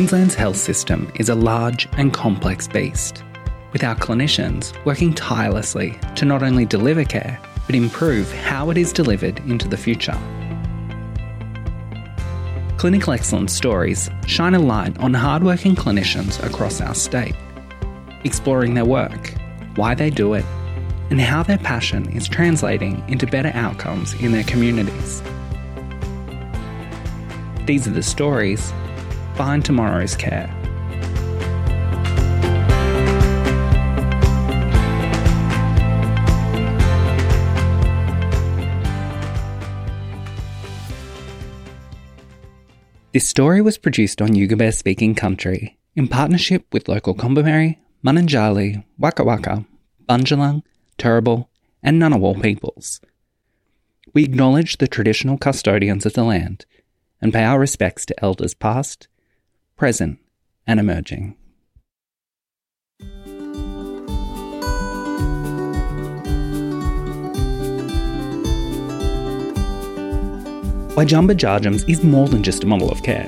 Queensland's health system is a large and complex beast, with our clinicians working tirelessly to not only deliver care, but improve how it is delivered into the future. Clinical excellence stories shine a light on hardworking clinicians across our state, exploring their work, why they do it, and how their passion is translating into better outcomes in their communities. These are the stories behind tomorrow's care. This story was produced on Yugambeh speaking country in partnership with local Kombumerri, Mununjali, Waka Waka, Bundjalung, Turrbal, and Ngunnawal peoples. We acknowledge the traditional custodians of the land and pay our respects to elders past, present, and emerging. Waijungbah Jarjums is more than just a model of care.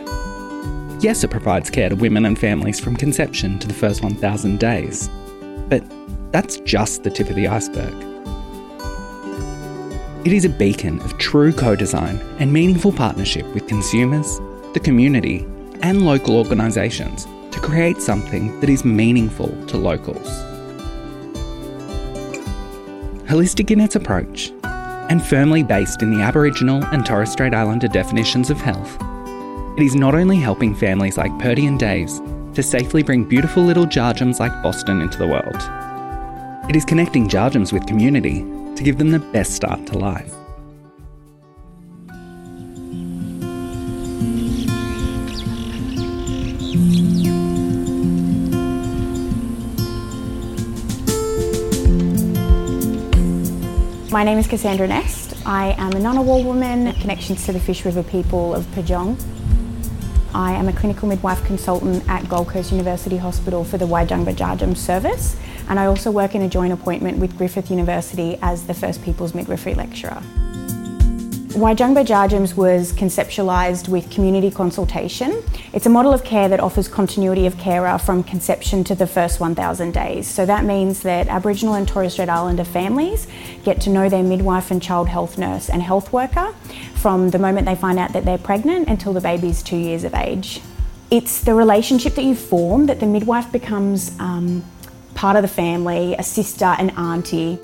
Yes, it provides care to women and families from conception to the first 1,000 days. But that's just the tip of the iceberg. It is a beacon of true co design and meaningful partnership with consumers, the community, and local organisations to create something that is meaningful to locals. Holistic in its approach, and firmly based in the Aboriginal and Torres Strait Islander definitions of health, it is not only helping families like Purdy and Dave's to safely bring beautiful little Jarjums like Boston into the world, it is connecting Jarjums with community to give them the best start to life. My name is Cassandra Nest. I am a Ngunnawal woman, connections to the Fish River people of Pajong. I am a clinical midwife consultant at Gold Coast University Hospital for the Waijungbah Jarjum service, and I also work in a joint appointment with Griffith University as the First Peoples Midwifery Lecturer. Waijungbah Jarjums was conceptualised with community consultation. It's a model of care that offers continuity of carer from conception to the first 1,000 days. So that means that Aboriginal and Torres Strait Islander families get to know their midwife and child health nurse and health worker from the moment they find out that they're pregnant until the baby's two years of age. It's the relationship that you form that the midwife becomes um, part of the family, a sister, an auntie.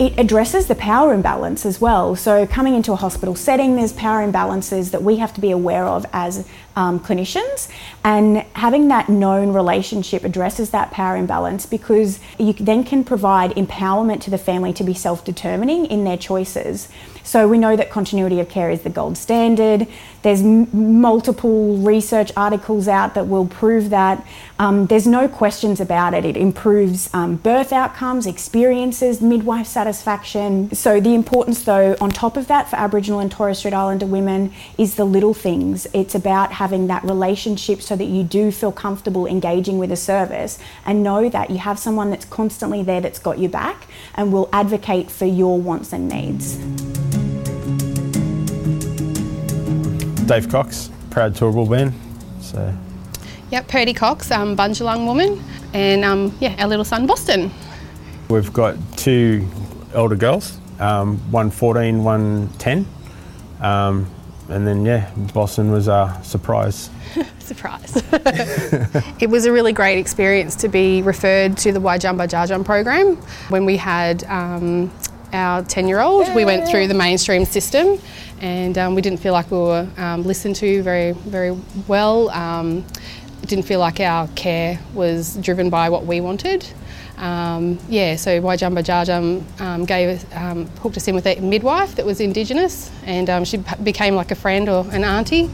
It addresses the power imbalance as well. So, coming into a hospital setting, there's power imbalances that we have to be aware of as um, clinicians, and having that known relationship addresses that power imbalance because you then can provide empowerment to the family to be self determining in their choices. So, we know that continuity of care is the gold standard. There's m- multiple research articles out that will prove that. Um, there's no questions about it. It improves um, birth outcomes, experiences, midwife satisfaction. So, the importance, though, on top of that for Aboriginal and Torres Strait Islander women is the little things. It's about having that relationship so that you do feel comfortable engaging with a service and know that you have someone that's constantly there that's got your back and will advocate for your wants and needs. Dave Cox, proud Turrbal man. So. Yep, Purdy Cox, um, Bundjalung woman, and um, yeah, our little son Boston. We've got two elder girls, um, one 14, one 10. Um, and then, yeah, Boston was a surprise. surprise. it was a really great experience to be referred to the Waijungbah Jarjum program. When we had um, our 10 year old, we went through the mainstream system and um, we didn't feel like we were um, listened to very, very well. Um, didn't feel like our care was driven by what we wanted. Um, yeah, so Waijungbah Jarjum um, gave um, hooked us in with a midwife that was Indigenous, and um, she became like a friend or an auntie.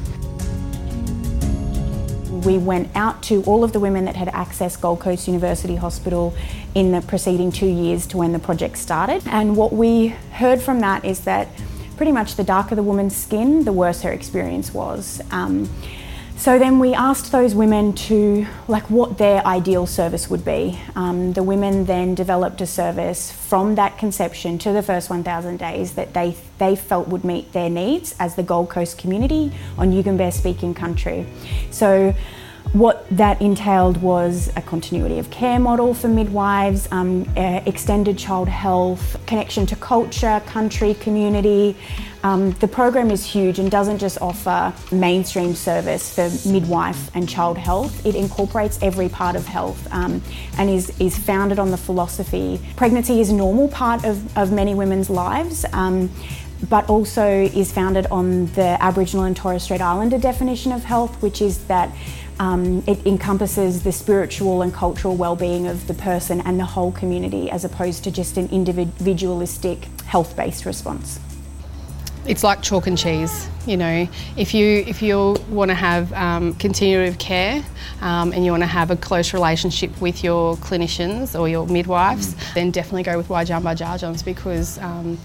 We went out to all of the women that had accessed Gold Coast University Hospital in the preceding two years to when the project started, and what we heard from that is that pretty much the darker the woman's skin, the worse her experience was. Um, So then we asked those women to, like, what their ideal service would be. Um, the women then developed a service from that conception to the first 1,000 days that they, they felt would meet their needs as the Gold Coast community on Yugambeh speaking country. So what that entailed was a continuity of care model for midwives, um, extended child health, connection to culture, country, community. Um, the program is huge and doesn't just offer mainstream service for midwife and child health. It incorporates every part of health um, and is, is founded on the philosophy pregnancy is a normal part of, of many women's lives. Um, but also is founded on the Aboriginal and Torres Strait Islander definition of health, which is that um, it encompasses the spiritual and cultural well-being of the person and the whole community, as opposed to just an individualistic health-based response it's like chalk and cheese. You know, if you if you want to have um, continuity of care um, and you want to have a close relationship with your clinicians or your midwives, mm. then definitely go with Waijungbah Jarjums because um,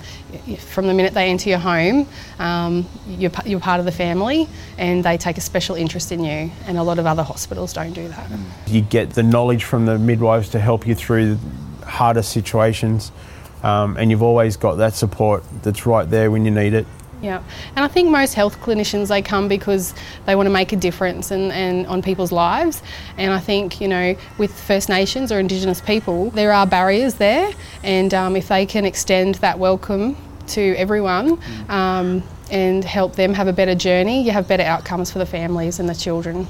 from the minute they enter your home, um, you're, you're part of the family and they take a special interest in you. And a lot of other hospitals don't do that. You get the knowledge from the midwives to help you through harder situations. Um, and you've always got that support that's right there when you need it. Yeah, and I think most health clinicians they come because they want to make a difference and, and on people's lives. And I think you know with First Nations or Indigenous people, there are barriers there, and um, if they can extend that welcome to everyone. Um, and help them have a better journey, you have better outcomes for the families and the children.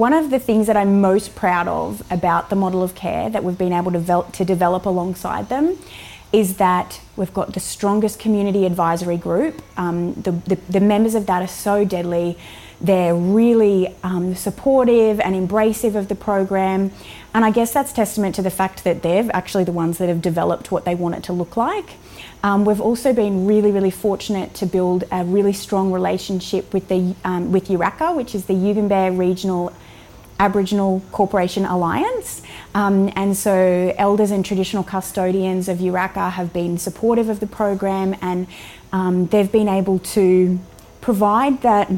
One of the things that I'm most proud of about the model of care that we've been able to, to develop alongside them is that we've got the strongest community advisory group. Um, the, the, the, members of that are so deadly. They're really um, supportive and embracive of the program. And I guess that's testament to the fact that they're actually the ones that have developed what they want it to look like. Um, we've also been really, really fortunate to build a really strong relationship with the um, with URACA, which is the Yugambeh Regional Aboriginal Corporation Alliance. Um, and so, elders and traditional custodians of URACA have been supportive of the program and um, they've been able to provide that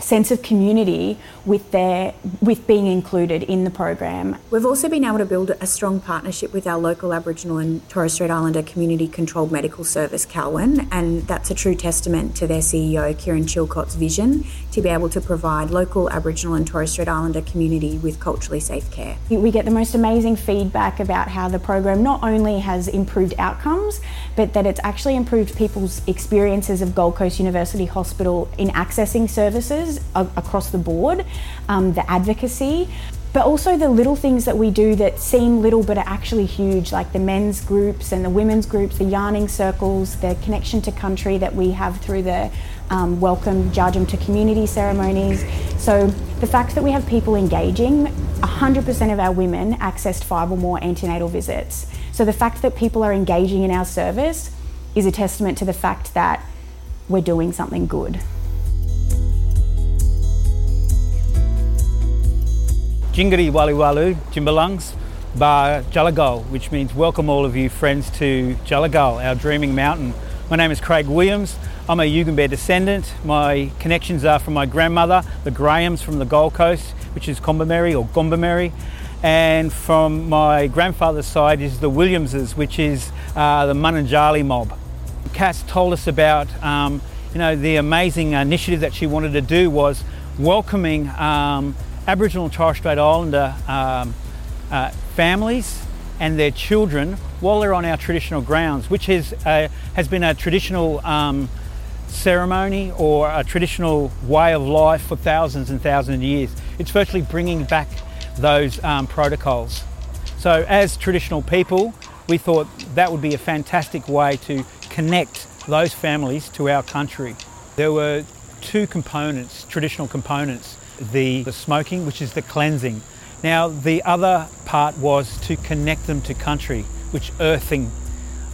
sense of community with their with being included in the program. We've also been able to build a strong partnership with our local Aboriginal and Torres Strait Islander community controlled medical service Kalwun and that's a true testament to their CEO Kieran Chilcott's vision to be able to provide local Aboriginal and Torres Strait Islander community with culturally safe care. We get the most amazing feedback about how the program not only has improved outcomes but that it's actually improved people's experiences of Gold Coast University Hospital in accessing services across the board, um, the advocacy, but also the little things that we do that seem little but are actually huge, like the men's groups and the women's groups, the yarning circles, the connection to country that we have through the um, welcome Jarjum to community ceremonies. So the fact that we have people engaging, 100% of our women accessed five or more antenatal visits. So the fact that people are engaging in our service is a testament to the fact that we're doing something good. Jingari Waliwalu, Jimbalungs, Bar Jellurgal, which means welcome all of you friends to Jellurgal, our dreaming mountain. My name is Craig Williams. I'm a Yugambeh descendant. My connections are from my grandmother, the Grahams from the Gold Coast, which is Kombumerri or Gombameri and from my grandfather's side is the Williamses, which is uh, the Mununjali mob. Cass told us about um, you know the amazing initiative that she wanted to do was welcoming um, Aboriginal and Torres Strait Islander um, uh, families and their children while they're on our traditional grounds, which is, uh, has been a traditional um, ceremony or a traditional way of life for thousands and thousands of years. It's virtually bringing back those um, protocols. So, as traditional people, we thought that would be a fantastic way to connect those families to our country. There were two components, traditional components the, the smoking, which is the cleansing. Now, the other part was to connect them to country, which earthing.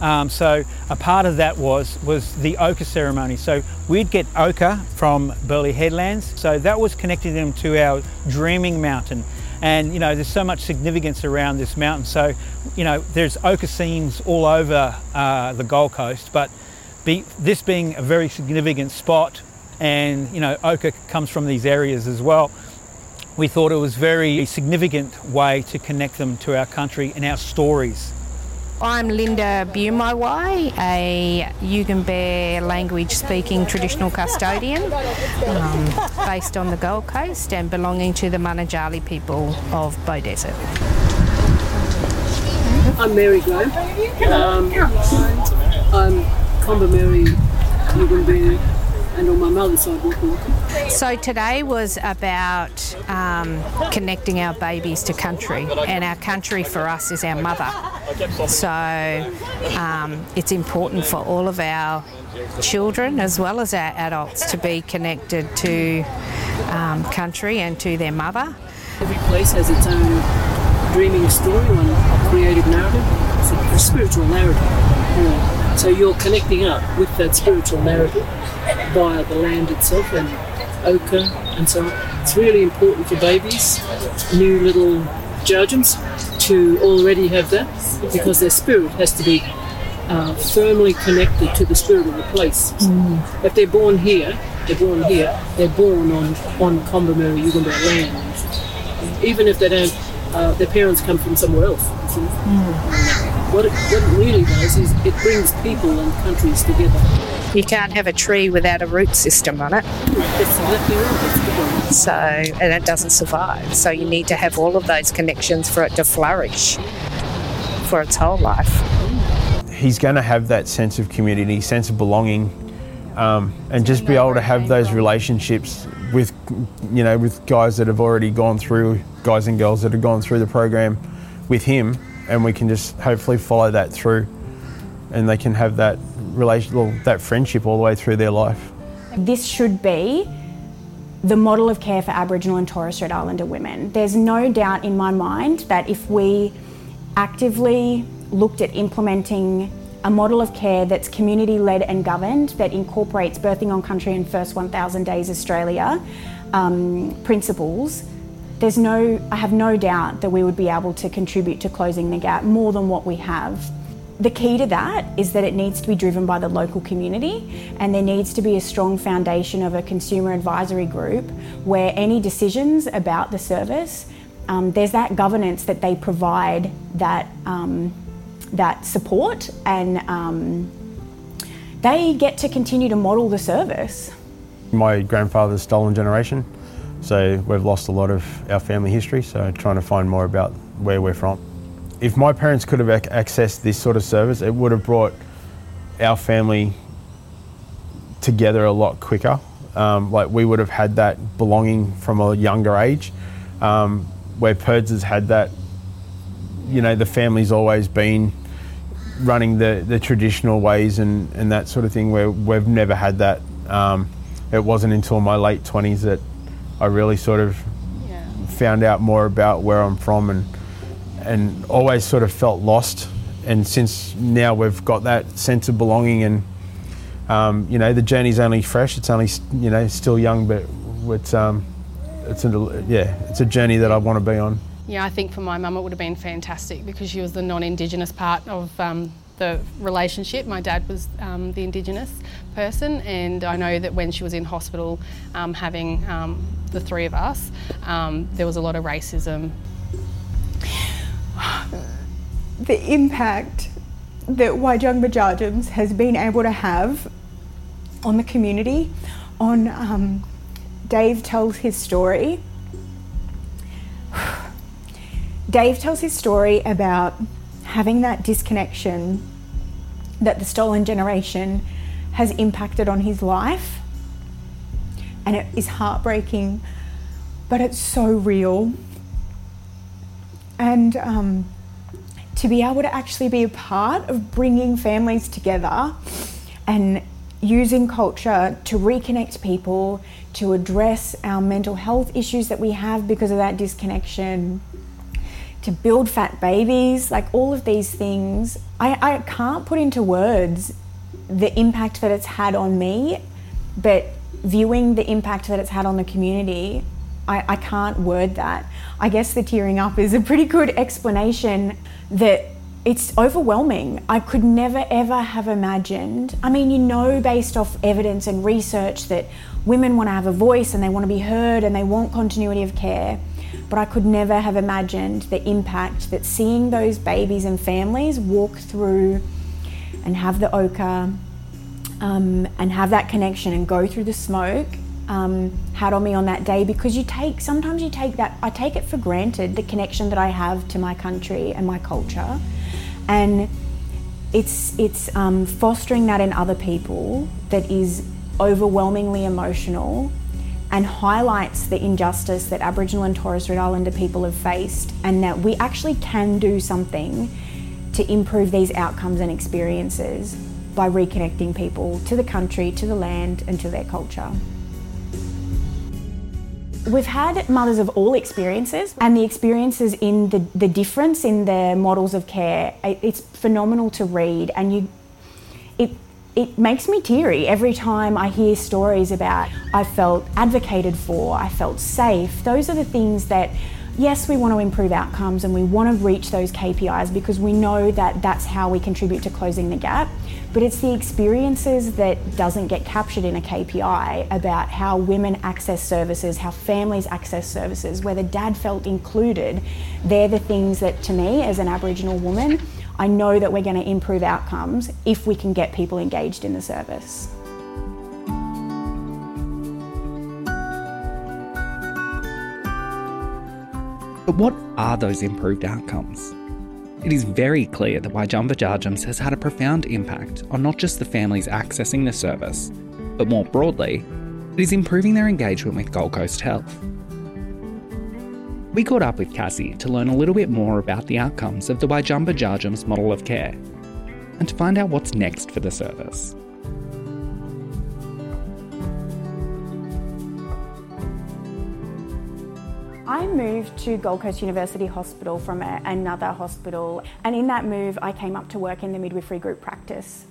Um, so a part of that was was the ochre ceremony. So we'd get ochre from Burleigh Headlands. So that was connecting them to our dreaming mountain. And you know, there's so much significance around this mountain. So, you know, there's ochre seams all over uh, the Gold Coast, but be, this being a very significant spot, and you know ochre comes from these areas as well. We thought it was very significant way to connect them to our country and our stories. I'm Linda Bumaiwai, a Yugambeh language speaking traditional custodian um, based on the Gold Coast and belonging to the Mununjali people of Beaudesert. I'm Mary Grove. Um, I'm Kombumerri Yugambeh and on my mother's side, Waka So today was about um, connecting our babies to country, and our country for us is our mother. So um, it's important for all of our children as well as our adults to be connected to um, country and to their mother. Every place has its own dreaming story, one creative narrative, it's a spiritual narrative. Yeah. So you're connecting up with that spiritual narrative via the land itself and ochre and so on. It's really important for babies, new little Jarjums, to already have that because their spirit has to be uh, firmly connected to the spirit of the place. Mm. If they're born here, they're born here, they're born on, on Kombumerri Yugambeh land. Even if they don't, uh, their parents come from somewhere else. Mm. What, it, what it really does is it brings people and countries together. You can't have a tree without a root system on it. So, and it doesn't survive. So, you need to have all of those connections for it to flourish for its whole life. He's going to have that sense of community, sense of belonging, um, and just be able to have those relationships with, you know, with guys that have already gone through, guys and girls that have gone through the program with him, and we can just hopefully follow that through, and they can have that relation, well, that friendship all the way through their life. This should be the model of care for Aboriginal and Torres Strait Islander women. There's no doubt in my mind that if we actively looked at implementing a model of care that's community led and governed, that incorporates birthing on country and first 1000 days Australia um, principles, there's no, I have no doubt that we would be able to contribute to closing the gap more than what we have. The key to that is that it needs to be driven by the local community and there needs to be a strong foundation of a consumer advisory group where any decisions about the service, um, there's that governance that they provide that, um, that support and um, they get to continue to model the service. My grandfather's stolen generation, so we've lost a lot of our family history, so trying to find more about where we're from if my parents could have accessed this sort of service, it would have brought our family together a lot quicker. Um, like we would have had that belonging from a younger age, um, where Purds has had that. You know, the family's always been running the, the traditional ways and, and that sort of thing. Where we've never had that. Um, it wasn't until my late twenties that I really sort of yeah. found out more about where I'm from and and always sort of felt lost. And since now we've got that sense of belonging, and um, you know the journey's only fresh. It's only you know still young, but it's um, it's a, yeah, it's a journey that I want to be on. Yeah, I think for my mum it would have been fantastic because she was the non-Indigenous part of um, the relationship. My dad was um, the Indigenous person, and I know that when she was in hospital, um, having um, the three of us, um, there was a lot of racism the impact that Waijungbah Jarjums has been able to have on the community. On um, Dave tells his story. Dave tells his story about having that disconnection that the stolen generation has impacted on his life. And it is heartbreaking, but it's so real. And um, to be able to actually be a part of bringing families together and using culture to reconnect people, to address our mental health issues that we have because of that disconnection, to build fat babies, like all of these things. I, I can't put into words the impact that it's had on me, but viewing the impact that it's had on the community, I, I can't word that. I guess the tearing up is a pretty good explanation that it's overwhelming. I could never ever have imagined. I mean, you know, based off evidence and research, that women want to have a voice and they want to be heard and they want continuity of care. But I could never have imagined the impact that seeing those babies and families walk through and have the ochre um, and have that connection and go through the smoke um, had on me on that day because you take sometimes you take that I take it for granted the connection that I have to my country and my culture. And it's it's um, fostering that in other people that is overwhelmingly emotional and highlights the injustice that Aboriginal and Torres Strait Islander people have faced, and that we actually can do something to improve these outcomes and experiences by reconnecting people to the country, to the land, and to their culture. We've had mothers of all experiences, and the experiences in the, the difference in their models of care, it's phenomenal to read. And you, it, it makes me teary every time I hear stories about I felt advocated for, I felt safe. Those are the things that yes, we want to improve outcomes and we want to reach those KPIs because we know that that's how we contribute to closing the gap but it's the experiences that doesn't get captured in a KPI about how women access services, how families access services, whether dad felt included. They're the things that, to me, as an Aboriginal woman, I know that we're going to improve outcomes if we can get people engaged in the service. But what are those improved outcomes? It is very clear that Waijungbah Jarjums has had a profound impact on not just the families accessing the service, but more broadly, it is improving their engagement with Gold Coast Health. We caught up with Cassie to learn a little bit more about the outcomes of the Waijungbah Jarjums model of care and to find out what's next for the service. Moved to Gold Coast University Hospital from a, another hospital, and in that move, I came up to work in the midwifery group practice.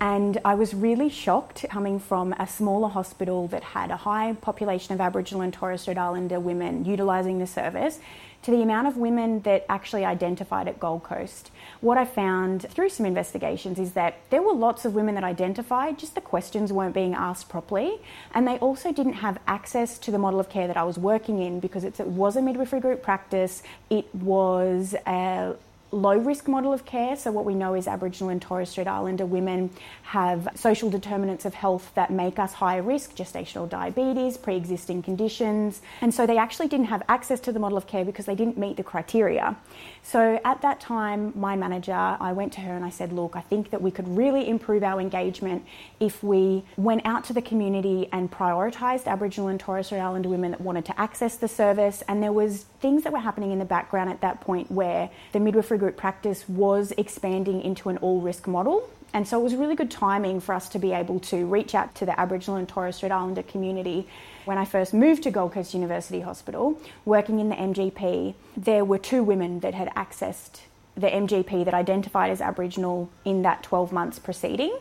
And I was really shocked coming from a smaller hospital that had a high population of Aboriginal and Torres Strait Islander women utilising the service to the amount of women that actually identified at Gold Coast. What I found through some investigations is that there were lots of women that identified, just the questions weren't being asked properly. And they also didn't have access to the model of care that I was working in because it was a midwifery group practice, it was a low risk model of care. So, what we know is Aboriginal and Torres Strait Islander women have social determinants of health that make us higher risk gestational diabetes, pre existing conditions. And so, they actually didn't have access to the model of care because they didn't meet the criteria. So, at that time, my manager, I went to her and I said, Look, I think that we could really improve our engagement if we went out to the community and prioritised Aboriginal and Torres Strait Islander women that wanted to access the service. And there was things that were happening in the background at that point where the midwifery group practice was expanding into an all risk model. And so it was really good timing for us to be able to reach out to the Aboriginal and Torres Strait Islander community. When I first moved to Gold Coast University Hospital, working in the MGP, there were two women that had accessed the MGP that identified as Aboriginal in that 12 months preceding.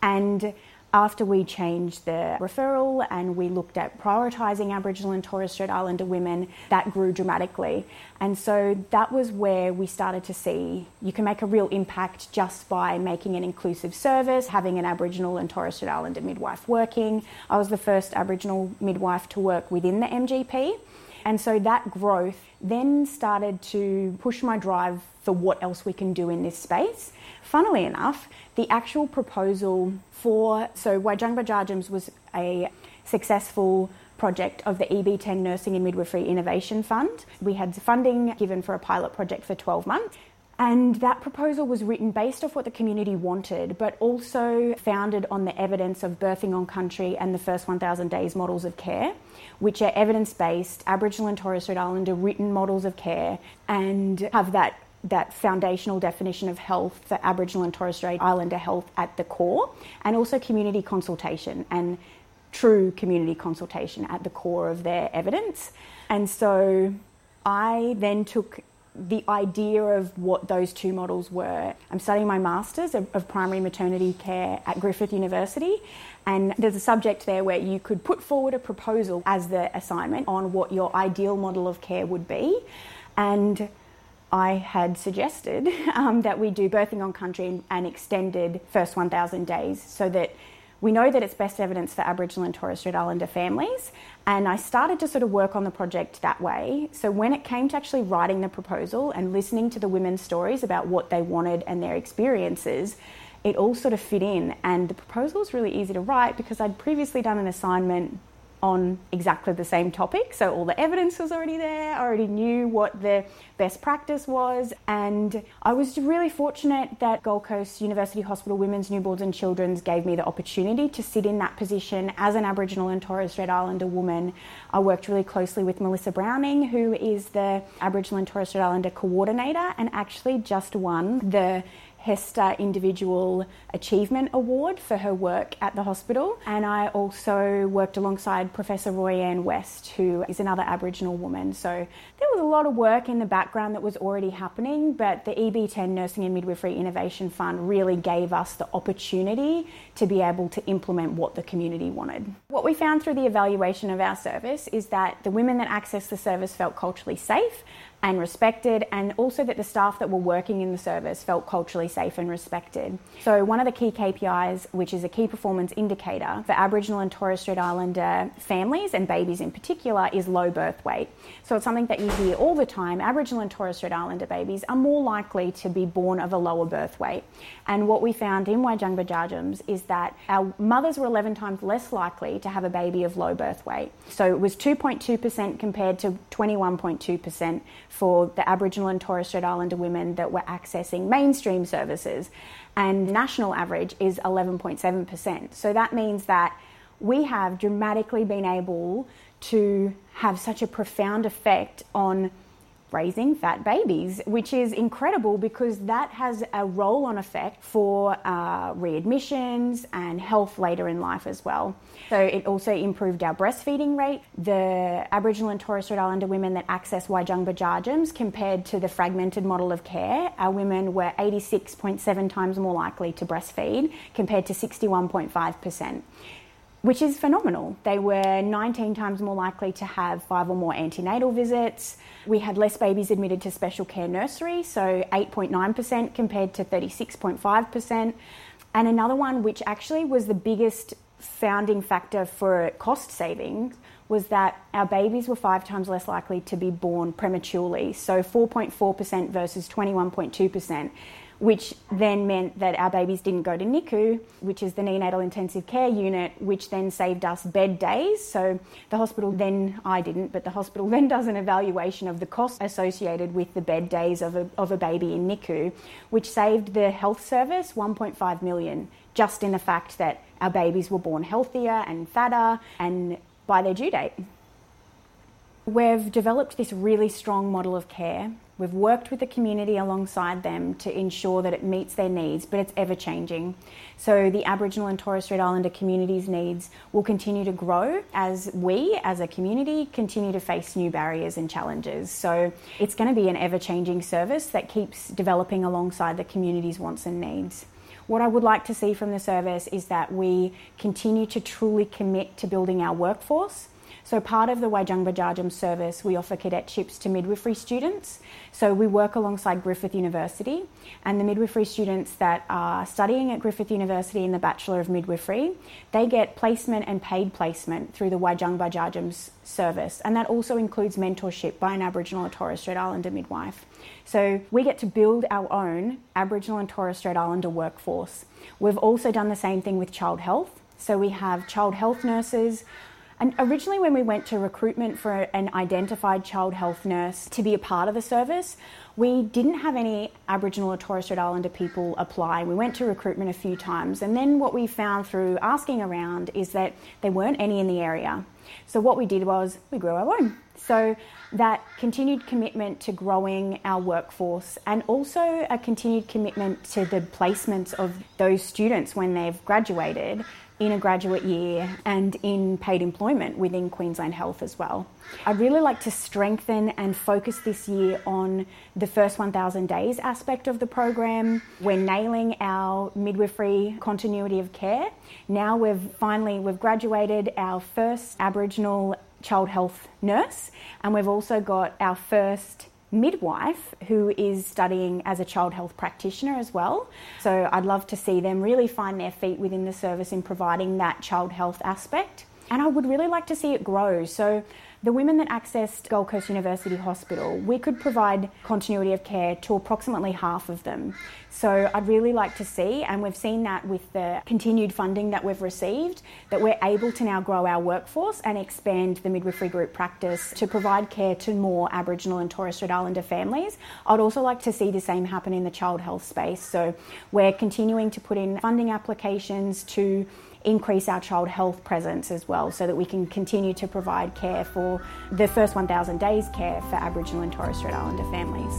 And after we changed the referral and we looked at prioritising Aboriginal and Torres Strait Islander women, that grew dramatically. And so that was where we started to see you can make a real impact just by making an inclusive service, having an Aboriginal and Torres Strait Islander midwife working. I was the first Aboriginal midwife to work within the MGP. And so that growth then started to push my drive for what else we can do in this space. Funnily enough, the actual proposal for so Waijungbah Jarjums was a successful project of the EB10 Nursing and Midwifery Innovation Fund. We had funding given for a pilot project for 12 months. And that proposal was written based off what the community wanted, but also founded on the evidence of birthing on country and the first 1,000 days models of care, which are evidence based, Aboriginal and Torres Strait Islander written models of care, and have that that foundational definition of health for Aboriginal and Torres Strait Islander health at the core, and also community consultation and true community consultation at the core of their evidence. And so I then took the idea of what those two models were. I'm studying my master's of, of, primary maternity care at Griffith University, and there's a subject there where you could put forward a proposal as the assignment on what your ideal model of care would be. And I had suggested um, that we do birthing on country and extended first 1,000 days so that we know that it's best evidence for Aboriginal and Torres Strait Islander families. And I started to sort of work on the project that way. So when it came to actually writing the proposal and listening to the women's stories about what they wanted and their experiences, it all sort of fit in. And the proposal was really easy to write because I'd previously done an assignment on exactly the same topic. So all the evidence was already there. I already knew what the best practice was. And I was really fortunate that Gold Coast University Hospital Women's, Newborns and Children's gave me the opportunity to sit in that position as an Aboriginal and Torres Strait Islander woman. I worked really closely with Melissa Browning, who is the Aboriginal and Torres Strait Islander coordinator and actually just won the HESTA Individual Achievement Award for her work at the hospital. And I also worked alongside Professor Roianne West, who is another Aboriginal woman. So there was a lot of work in the background that was already happening, but the EB10 Nursing and Midwifery Innovation Fund really gave us the opportunity to be able to implement what the community wanted. What we found through the evaluation of our service is that the women that accessed the service felt culturally safe and respected, and also that the staff that were working in the service felt culturally safe and respected. So, one of the key KPIs, which is a key performance indicator for Aboriginal and Torres Strait Islander families and babies in particular, is low birth weight. So, it's something that you hear all the time Aboriginal and Torres Strait Islander babies are more likely to be born of a lower birth weight. And what we found in Waijungbah Jarjums is that our mothers were 11 times less likely to have a baby of low birth weight. So, it was 2.2% compared to 21.2% for the Aboriginal and Torres Strait Islander women that were accessing mainstream services, and national average is 11.7%. So that means that we have dramatically been able to have such a profound effect on raising fat babies, which is incredible because that has a roll on effect for uh, readmissions and health later in life as well. So it also improved our breastfeeding rate. The Aboriginal and Torres Strait Islander women that access Waijungbah Jarjums compared to the fragmented model of care, our women were 86.7 times more likely to breastfeed compared to 61.5% which is phenomenal. They were 19 times more likely to have five or more antenatal visits. We had less babies admitted to special care nursery, so 8.9% compared to 36.5%. And another one, which actually was the biggest founding factor for cost savings, was that our babies were five times less likely to be born prematurely, so 4.4% versus 21.2% which then meant that our babies didn't go to NICU, which is the neonatal intensive care unit, which then saved us bed days. So the hospital then, I didn't, but the hospital then does an evaluation of the cost associated with the bed days of a, of a baby in NICU, which saved the health service 1.5 million just in the fact that our babies were born healthier and fatter and by their due date. We've developed this really strong model of care We've worked with the community alongside them to ensure that it meets their needs, but it's ever changing. So the Aboriginal and Torres Strait Islander communities' needs will continue to grow as we, as a community, continue to face new barriers and challenges. So it's going to be an ever changing service that keeps developing alongside the community's wants and needs. What I would like to see from the service is that we continue to truly commit to building our workforce so, part of the Waijungbah Jarjum service, we offer cadetships to midwifery students. So, we work alongside Griffith University, and the midwifery students that are studying at Griffith University in the Bachelor of Midwifery, they get placement and paid placement through the Waijungbah Jarjum's service, and that also includes mentorship by an Aboriginal or Torres Strait Islander midwife. So, we get to build our own Aboriginal and Torres Strait Islander workforce. We've also done the same thing with child health. So, we have child health nurses and originally, when we went to recruitment for an identified child health nurse to be a part of the service, we didn't have any Aboriginal or Torres Strait Islander people apply. We went to recruitment a few times, and then what we found through asking around is that there weren't any in the area. So, what we did was we grew our own. So, that continued commitment to growing our workforce and also a continued commitment to the placements of those students when they've graduated in a graduate year and in paid employment within Queensland Health as well. I'd really like to strengthen and focus this year on the first 1,000 days aspect of the program. We're nailing our midwifery continuity of care. Now we've finally we've graduated our first Aboriginal child health nurse and we've also got our first midwife who is studying as a child health practitioner as well. So I'd love to see them really find their feet within the service in providing that child health aspect. And I would really like to see it grow. So the women that accessed Gold Coast University Hospital, we could provide continuity of care to approximately half of them. So I'd really like to see, and we've seen that with the continued funding that we've received, that we're able to now grow our workforce and expand the midwifery group practice to provide care to more Aboriginal and Torres Strait Islander families. I'd also like to see the same happen in the child health space. So we're continuing to put in funding applications to increase our child health presence as well so that we can continue to provide care for the first 1,000 days care for Aboriginal and Torres Strait Islander families.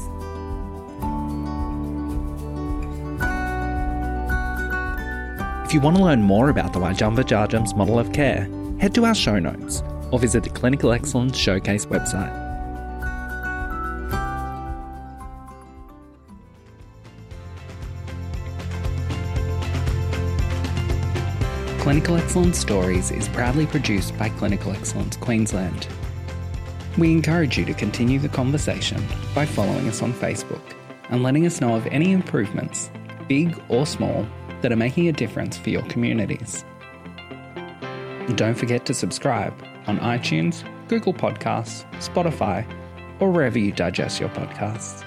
If you want to learn more about the Waijungbah Jarjum's model of care, head to our show notes or visit the Clinical Excellence Showcase website. Clinical Excellence Stories is proudly produced by Clinical Excellence Queensland. We encourage you to continue the conversation by following us on Facebook and letting us know of any improvements, big or small, that are making a difference for your communities. Don't forget to subscribe on iTunes, Google Podcasts, Spotify, or wherever you digest your podcasts.